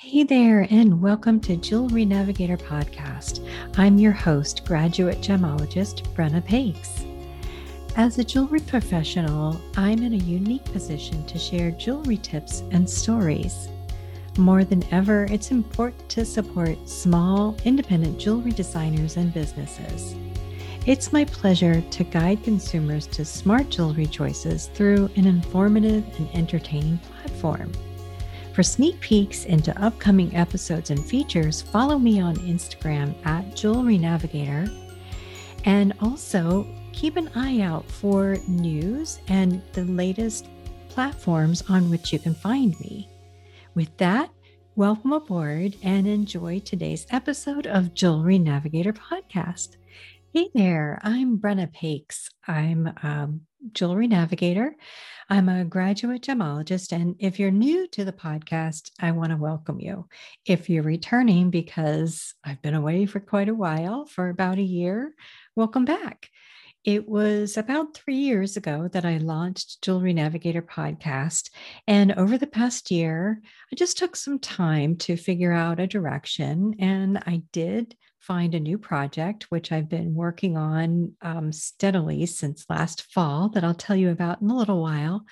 Hey there, and welcome to Jewelry Navigator Podcast. I'm your host, graduate gemologist Brenna Pakes. As a jewelry professional, I'm in a unique position to share jewelry tips and stories. More than ever, it's important to support small, independent jewelry designers and businesses. It's my pleasure to guide consumers to smart jewelry choices through an informative and entertaining platform. For sneak peeks into upcoming episodes and features, follow me on Instagram at Jewelry Navigator. And also keep an eye out for news and the latest platforms on which you can find me. With that, welcome aboard and enjoy today's episode of Jewelry Navigator Podcast. Hey there, I'm Brenna Pakes. I'm a jewelry navigator. I'm a graduate gemologist. And if you're new to the podcast, I want to welcome you. If you're returning because I've been away for quite a while, for about a year, welcome back. It was about three years ago that I launched Jewelry Navigator podcast. And over the past year, I just took some time to figure out a direction. And I did find a new project, which I've been working on um, steadily since last fall, that I'll tell you about in a little while.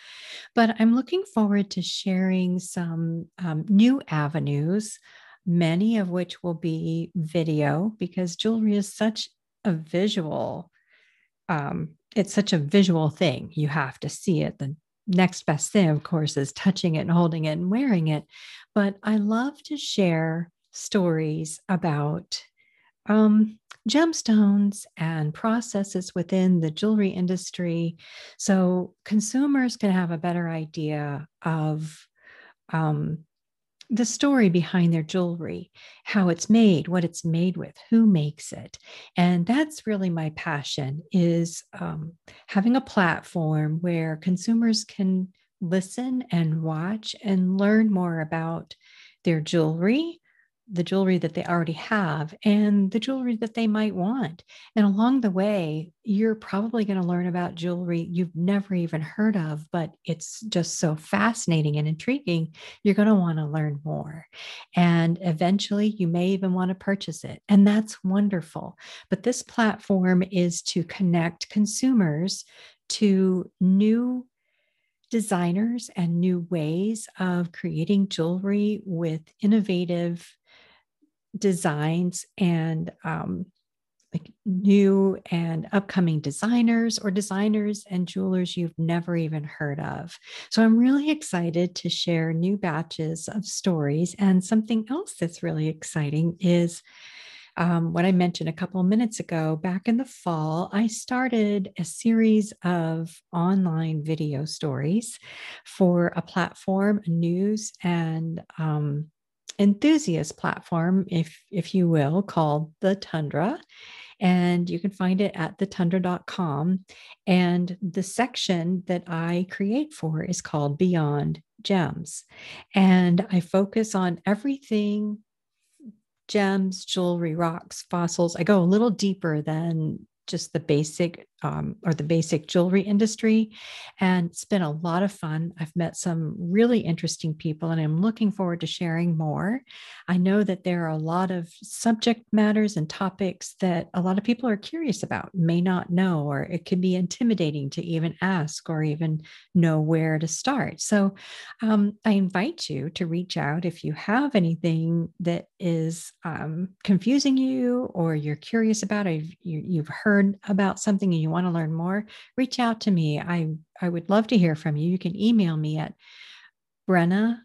But I'm looking forward to sharing some um, new avenues, many of which will be video, because jewelry is such a visual. Um, it's such a visual thing. You have to see it. The next best thing, of course, is touching it and holding it and wearing it. But I love to share stories about um, gemstones and processes within the jewelry industry so consumers can have a better idea of um, the story behind their jewelry, how it's made, what it's made with, who makes it. And that's really my passion is um, having a platform where consumers can listen and watch and learn more about their jewelry, the jewelry that they already have and the jewelry that they might want. And along the way, you're probably going to learn about jewelry you've never even heard of, but it's just so fascinating and intriguing. You're going to want to learn more. And eventually, you may even want to purchase it. And that's wonderful. But this platform is to connect consumers to new designers and new ways of creating jewelry with innovative designs and um, like new and upcoming designers or designers and jewelers you've never even heard of. So I'm really excited to share new batches of stories. And something else that's really exciting is um, what I mentioned a couple of minutes ago, back in the fall, I started a series of online video stories for a platform, news and um, enthusiast platform, if if you will, called the Tundra. And you can find it at thetundra.com. And the section that I create for is called Beyond Gems. And I focus on everything gems, jewelry, rocks, fossils. I go a little deeper than just the basic um, or the basic jewelry industry. And it's been a lot of fun. I've met some really interesting people and I'm looking forward to sharing more. I know that there are a lot of subject matters and topics that a lot of people are curious about, may not know, or it can be intimidating to even ask or even know where to start. So um, I invite you to reach out if you have anything that is um, confusing you or you're curious about, it, you, you've heard about something and you want to learn more, reach out to me. I, I would love to hear from you. You can email me at Brenna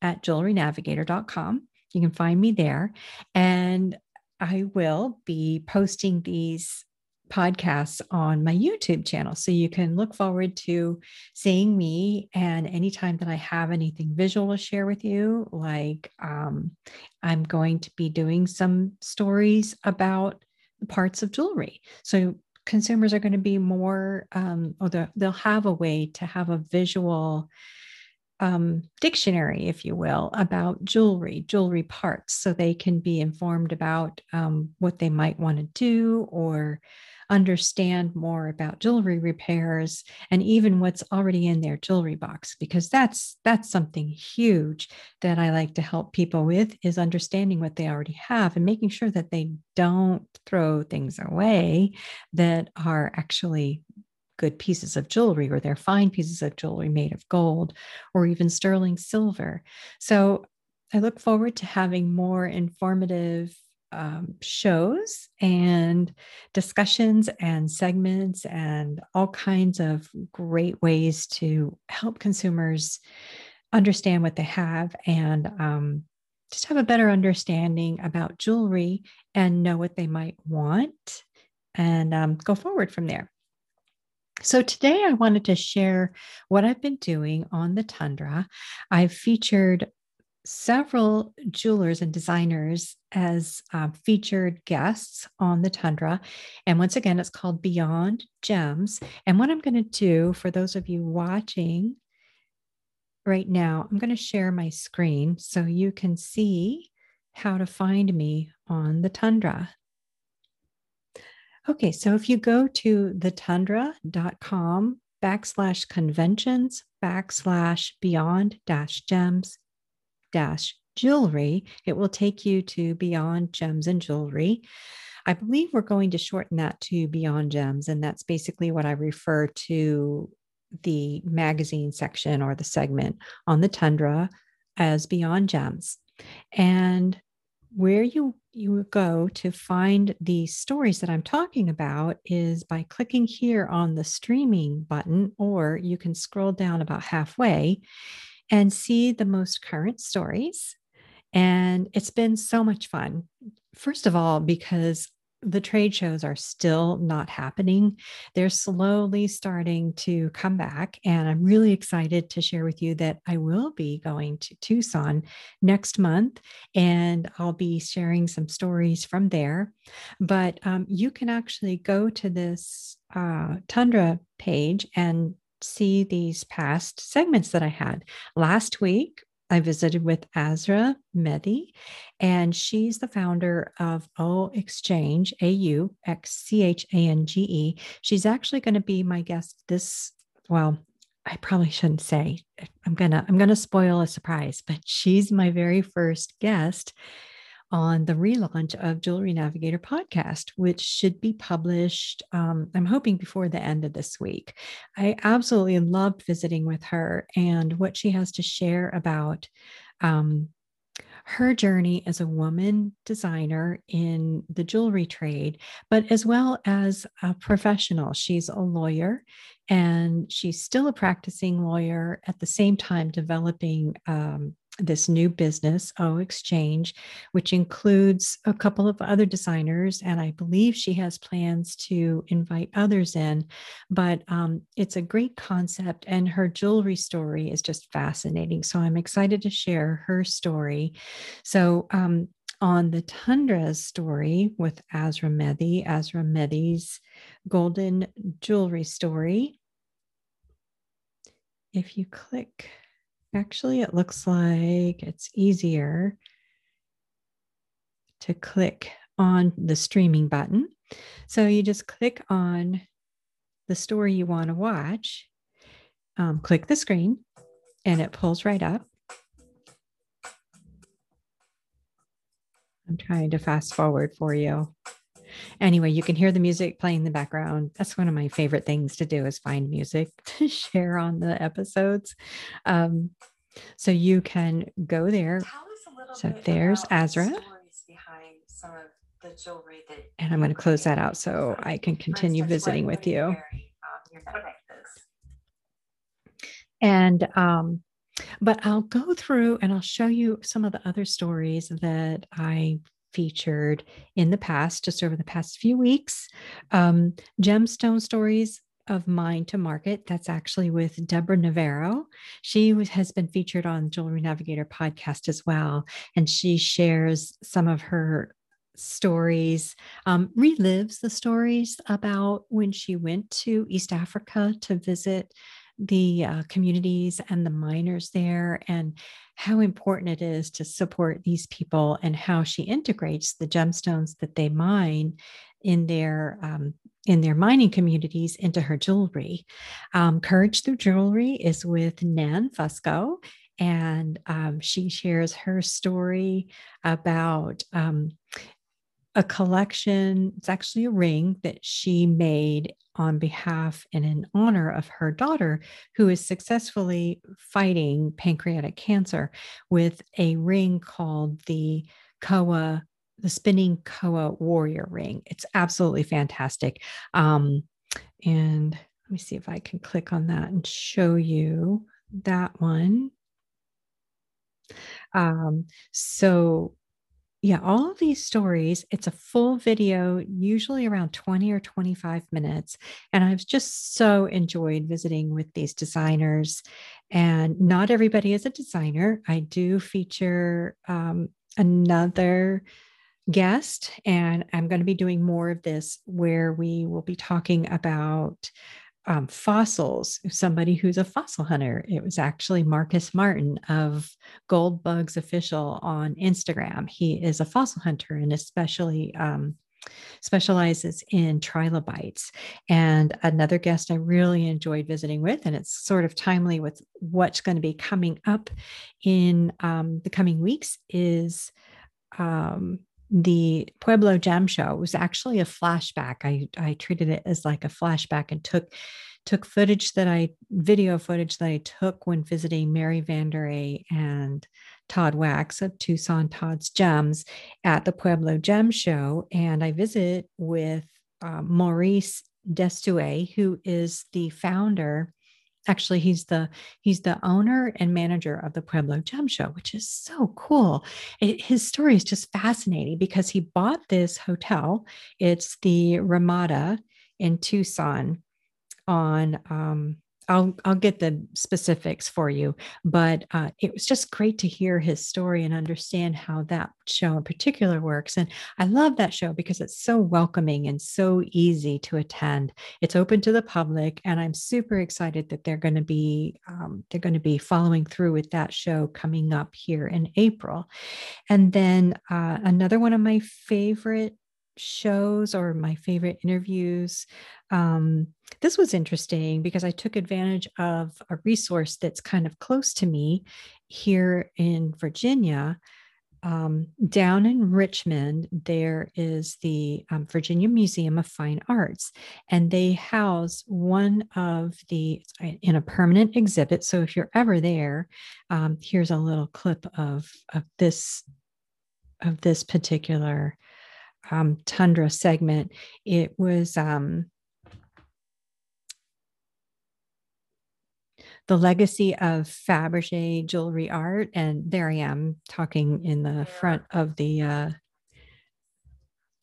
at jewelrynavigator.com. You can find me there. And I will be posting these podcasts on my YouTube channel. So you can look forward to seeing me. And anytime that I have anything visual to share with you, like um, I'm going to be doing some stories about the parts of jewelry. So consumers are going to be more um, or they'll have a way to have a visual um, dictionary, if you will, about jewelry, jewelry parts, so they can be informed about um, what they might want to do or understand more about jewelry repairs and even what's already in their jewelry box because that's that's something huge that I like to help people with is understanding what they already have and making sure that they don't throw things away that are actually good pieces of jewelry or they're fine pieces of jewelry made of gold or even sterling silver. So I look forward to having more informative um, shows and discussions and segments and all kinds of great ways to help consumers understand what they have and um, just have a better understanding about jewelry and know what they might want and um, go forward from there. So, today I wanted to share what I've been doing on the Tundra. I've featured several jewelers and designers as uh, featured guests on the Tundra. And once again, it's called Beyond Gems. And what I'm going to do for those of you watching right now, I'm going to share my screen so you can see how to find me on the Tundra. Okay, so if you go to thetundra.com backslash conventions backslash beyond dash gems dash jewelry, it will take you to beyond gems and jewelry. I believe we're going to shorten that to beyond gems, and that's basically what I refer to the magazine section or the segment on the tundra as beyond gems. And where you you go to find the stories that I'm talking about is by clicking here on the streaming button, or you can scroll down about halfway and see the most current stories. And it's been so much fun. First of all, because the trade shows are still not happening. They're slowly starting to come back. And I'm really excited to share with you that I will be going to Tucson next month and I'll be sharing some stories from there. But um, you can actually go to this uh, Tundra page and see these past segments that I had. Last week, I visited with Azra Mehdi, and she's the founder of O Exchange, A U X C H A N G E. She's actually going to be my guest this, well, I probably shouldn't say. I'm gonna I'm gonna spoil a surprise, but she's my very first guest on the relaunch of Jewelry Navigator podcast, which should be published, um, I'm hoping before the end of this week. I absolutely loved visiting with her and what she has to share about um, her journey as a woman designer in the jewelry trade, but as well as a professional. She's a lawyer and she's still a practicing lawyer at the same time developing um, this new business, O Exchange, which includes a couple of other designers. And I believe she has plans to invite others in. But um, it's a great concept, and her jewelry story is just fascinating. So I'm excited to share her story. So, um, on the Tundra's story with Azra Mehdi, Azra Mehdi's golden jewelry story. If you click Actually, it looks like it's easier to click on the streaming button. So you just click on the story you want to watch, um, click the screen, and it pulls right up. I'm trying to fast forward for you. Anyway, you can hear the music playing in the background. That's one of my favorite things to do is find music to share on the episodes. Um, so you can go there. So there's Azra. The and I'm going to close that out so I can continue visiting with you. And um, but I'll go through and I'll show you some of the other stories that I featured in the past, just over the past few weeks. Um, gemstone stories of Mine to Market. That's actually with Deborah Navarro. She has been featured on Jewelry Navigator podcast as well. And she shares some of her stories, um, relives the stories about when she went to East Africa to visit the uh, communities and the miners there and how important it is to support these people and how she integrates the gemstones that they mine in their um, in their mining communities into her jewelry. Um, Courage Through Jewelry is with Nan Fusco, and um, she shares her story about um, a collection. It's actually a ring that she made on behalf and in honor of her daughter, who is successfully fighting pancreatic cancer with a ring called the Koa, the spinning Koa warrior ring. It's absolutely fantastic. Um, and let me see if I can click on that and show you that one. Um, so yeah, all of these stories, it's a full video, usually around 20 or 25 minutes. And I've just so enjoyed visiting with these designers. And not everybody is a designer. I do feature um, another guest, and I'm going to be doing more of this where we will be talking about um, fossils, somebody who's a fossil hunter. It was actually Marcus Martin of Gold Bugs Official on Instagram. He is a fossil hunter and especially um, specializes in trilobites. And another guest I really enjoyed visiting with, and it's sort of timely with what's going to be coming up in um, the coming weeks, is um, the Pueblo Gem Show was actually a flashback. I, I treated it as like a flashback and took took footage that I video footage that I took when visiting Mary Vanderay and Todd Wax of Tucson Todd's Gems at the Pueblo Gem Show. And I visit with uh, Maurice Destouet, who is the founder actually he's the he's the owner and manager of the pueblo gem show which is so cool. It, his story is just fascinating because he bought this hotel. It's the ramada in tucson on um, I'll I'll get the specifics for you, but uh, it was just great to hear his story and understand how that show in particular works. And I love that show because it's so welcoming and so easy to attend. It's open to the public, and I'm super excited that they're going to be um, they're going to be following through with that show coming up here in April. And then uh, another one of my favorite shows or my favorite interviews. Um, this was interesting because I took advantage of a resource that's kind of close to me here in Virginia. Um, down in Richmond, there is the um, Virginia Museum of Fine Arts, and they house one of the in a permanent exhibit. So if you're ever there, um, here's a little clip of of this of this particular um, Tundra segment, it was um, the legacy of Fabergé jewelry art. And there I am talking in the front of the uh,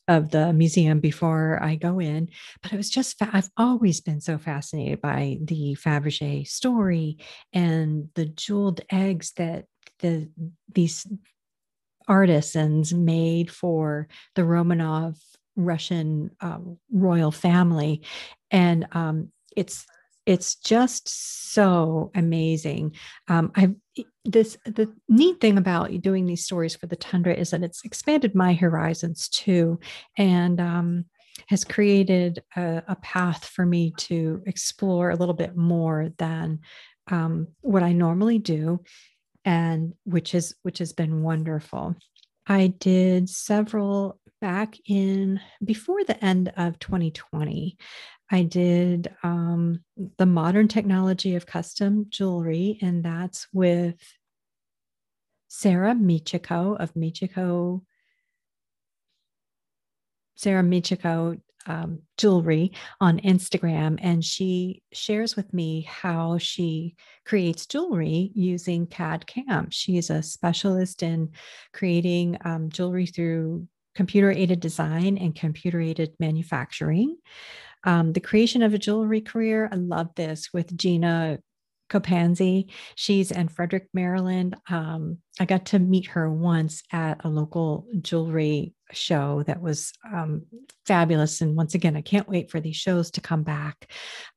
of the museum before I go in. But it was just, fa- I've always been so fascinated by the Fabergé story and the jeweled eggs that the these artisans made for the Romanov Russian um, royal family, and um, it's it's just so amazing. Um, I this the neat thing about doing these stories for the tundra is that it's expanded my horizons too, and um, has created a, a, path for me to explore a little bit more than um, what I normally do and which is which has been wonderful. I did several back in before the end of 2020. I did um, the modern technology of custom jewelry, and that's with Sarah Michiko of Michiko. Sarah Michiko um, jewelry on Instagram, and she shares with me how she creates jewelry using CAD CAM. She's a specialist in creating um, jewelry through computer aided design and computer aided manufacturing. Um, the creation of a jewelry career, I love this with Gina Copanzi. She's in Frederick, Maryland. Um, I got to meet her once at a local jewelry show that was um, fabulous. And once again, I can't wait for these shows to come back.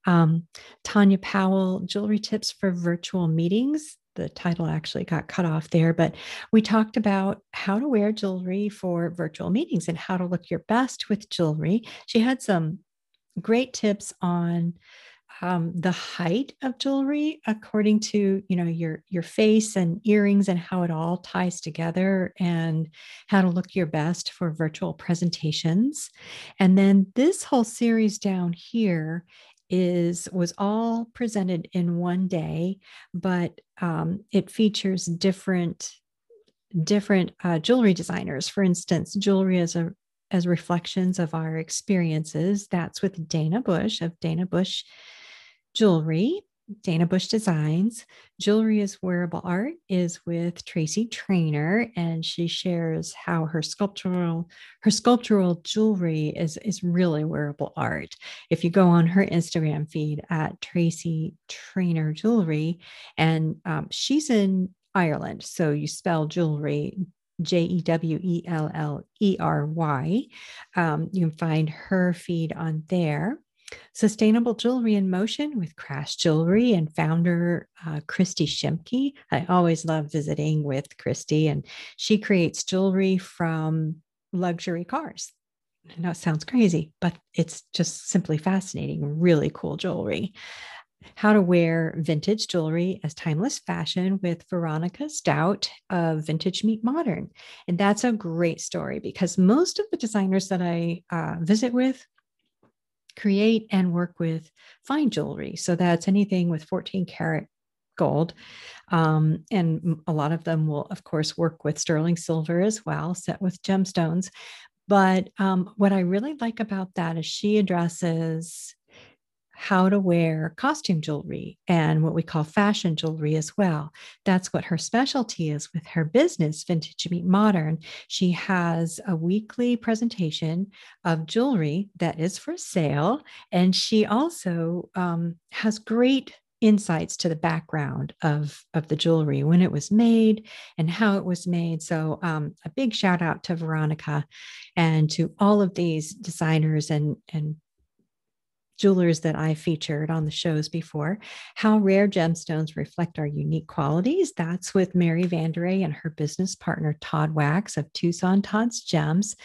Um, Tanya Powell, Jewelry Tips for Virtual Meetings. The title actually got cut off there, but we talked about how to wear jewelry for virtual meetings and how to look your best with jewelry. She had some great tips on um, the height of jewelry according to you know your your face and earrings and how it all ties together and how to look your best for virtual presentations. And then this whole series down here is was all presented in one day but um, it features different different uh, jewelry designers. For instance jewelry as a as reflections of our experiences. That's with dana bush of dana bush jewelry, Dana Bush Designs. Jewelry is Wearable Art is with Tracy Trainer, and she shares how her sculptural her sculptural jewelry is is really wearable art. If you go on her Instagram feed at Tracy Trainer Jewelry, and um, she's in Ireland, so you spell jewelry J E W E L L E R Y. Um, you can find her feed on there. Sustainable Jewelry in Motion with Crash Jewelry and founder uh, Christy Shimke. I always love visiting with Christy, and she creates jewelry from luxury cars. I know it sounds crazy, but it's just simply fascinating, really cool jewelry. How to wear vintage jewelry as timeless fashion with Veronica Stout of Vintage Meet Modern. And that's a great story because most of the designers that I uh, visit with create and work with fine jewelry. So that's anything with 14 karat gold. Um, and a lot of them will, of course, work with sterling silver as well, set with gemstones. But um, what I really like about that is she addresses how to wear costume jewelry and what we call fashion jewelry as well. That's what her specialty is with her business, Vintage Meet Modern. She has a weekly presentation of jewelry that is for sale. And she also um, has great insights to the background of, of the jewelry, when it was made and how it was made. So, um, a big shout out to Veronica and to all of these designers and, and jewelers that I featured on the shows before. How rare gemstones reflect our unique qualities. That's with Mary Vanderay and her business partner, Todd Wax of Tucson Todd's Gems.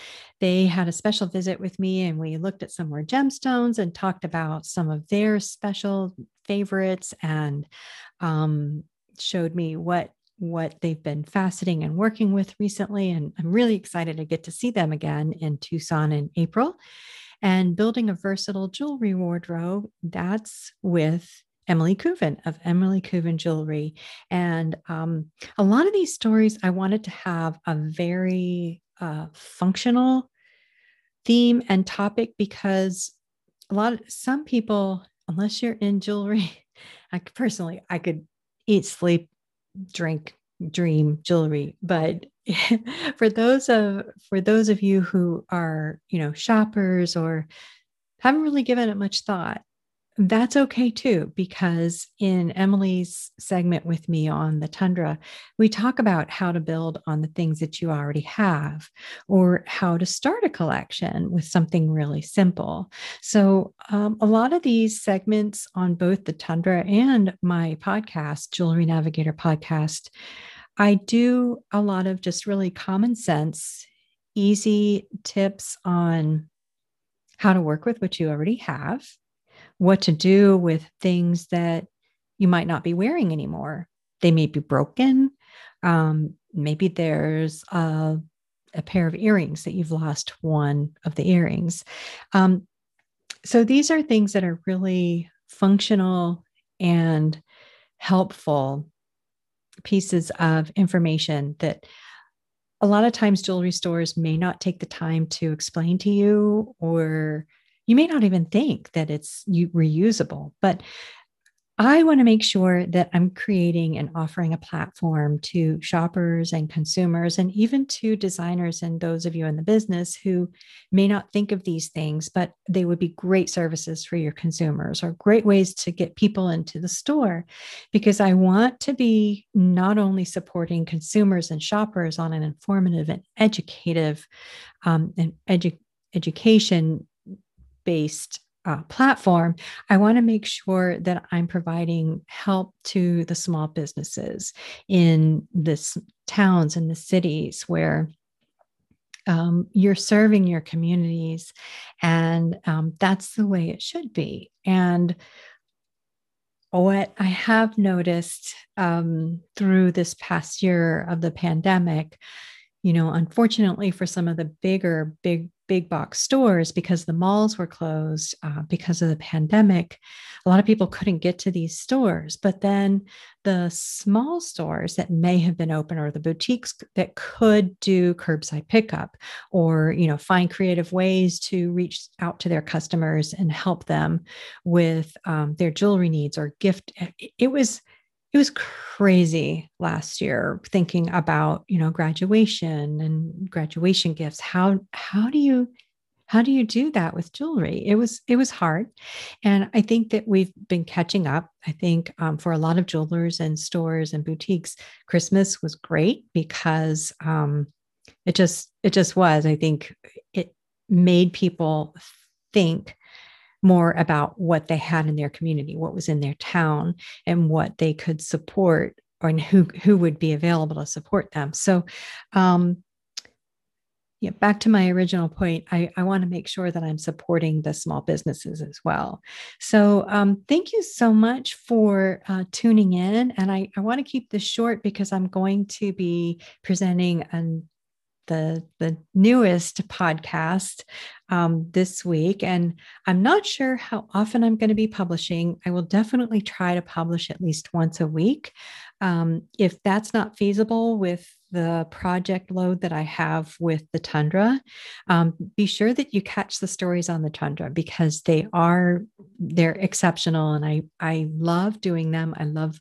They had a special visit with me and we looked at some more gemstones and talked about some of their special favorites and um, showed me what what they've been faceting and working with recently. And I'm really excited to get to see them again in Tucson in April. And building a versatile jewelry wardrobe, that's with Emily Kuven of Emily Kuven Jewelry. And um, a lot of these stories, I wanted to have a very uh, functional theme and topic because a lot of some people, unless you're in jewelry, I personally, I could eat, sleep, drink, dream jewelry, but for those of for those of you who are you know shoppers or haven't really given it much thought that's okay too because in emily's segment with me on the tundra we talk about how to build on the things that you already have or how to start a collection with something really simple. So um, a lot of these segments on both the tundra and my podcast jewelry navigator podcast I do a lot of just really common sense, easy tips on how to work with what you already have, what to do with things that you might not be wearing anymore. They may be broken. Um, maybe there's a, a, pair of earrings that you've lost one of the earrings. Um, so these are things that are really functional and helpful pieces of information that a lot of times jewelry stores may not take the time to explain to you or you may not even think that it's reusable. But I want to make sure that I'm creating and offering a platform to shoppers and consumers, and even to designers and those of you in the business who may not think of these things, but they would be great services for your consumers or great ways to get people into the store. Because I want to be not only supporting consumers and shoppers on an informative and educative um, and edu- education based uh, platform, I want to make sure that I'm providing help to the small businesses in the towns and the cities where um, you're serving your communities, and um, that's the way it should be. And what I have noticed um, through this past year of the pandemic, you know, unfortunately for some of the bigger, big big box stores because the malls were closed uh, because of the pandemic. A lot of people couldn't get to these stores, but then the small stores that may have been open or the boutiques that could do curbside pickup or you know find creative ways to reach out to their customers and help them with um, their jewelry needs or gift it was it was crazy last year thinking about you know graduation and graduation gifts. How how do you how do you do that with jewelry? It was it was hard. And i think that we've been catching up. I think um, for a lot of jewelers and stores and boutiques christmas was great because um, it just it just was. I think it made people think more about what they had in their community, what was in their town, and what they could support or who who would be available to support them. So um, yeah, back to my original point, I, I want to make sure that I'm supporting the small businesses as well. So, um, thank you so much for uh, tuning in. And I, I want to keep this short because I'm going to be presenting an the the newest podcast um, this week, and I'm not sure how often I'm going to be publishing. I will definitely try to publish at least once a week. Um, if that's not feasible with the project load that I have with the Tundra, um, be sure that you catch the stories on the Tundra because they are they're exceptional, and I I love doing them. I love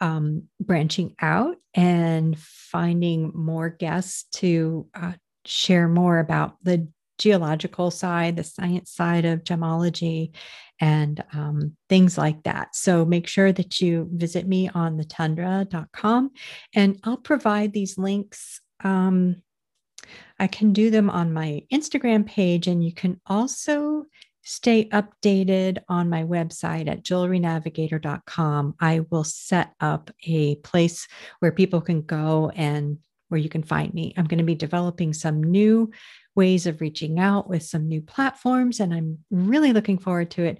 um, branching out and finding more guests to uh, share more about the geological side, the science side of gemology, and um, things like that. So make sure that you visit me on thetundra.com and I'll provide these links. Um, I can do them on my Instagram page, and you can also stay updated on my website at jewelrynavigator.com. I will set up a place where people can go and where you can find me. I'm going to be developing some new ways of reaching out with some new platforms, and I'm really looking forward to it.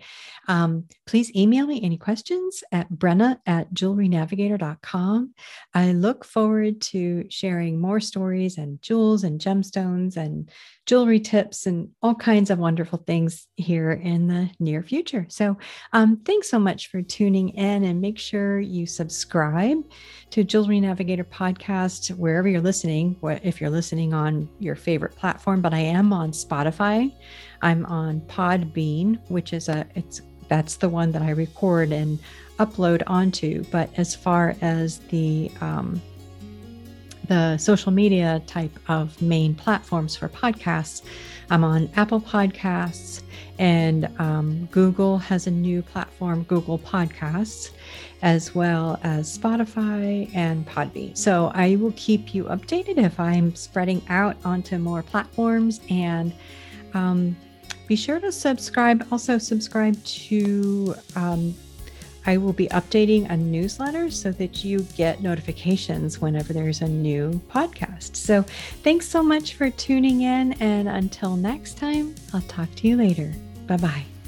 Um, please email me any questions at brenna at jewelrynavigator.com. I look forward to sharing more stories and jewels and gemstones and jewelry tips and all kinds of wonderful things here in the near future. So, um, thanks so much for tuning in and make sure you subscribe to Jewelry Navigator podcast wherever you're listening. If you're listening on your favorite but I am on Spotify, I'm on Podbean, which is a it's that's the one that I record and upload onto. But as far as the um, the social media type of main platforms for podcasts. I'm on Apple Podcasts, and um, Google has a new platform, Google Podcasts, as well as Spotify and Podbean. So I will keep you updated if I'm spreading out onto more platforms. And um, be sure to subscribe. Also, subscribe to um, I will be updating a newsletter so that you get notifications whenever there's a new podcast. So, thanks so much for tuning in. And until next time, I'll talk to you later. Bye bye.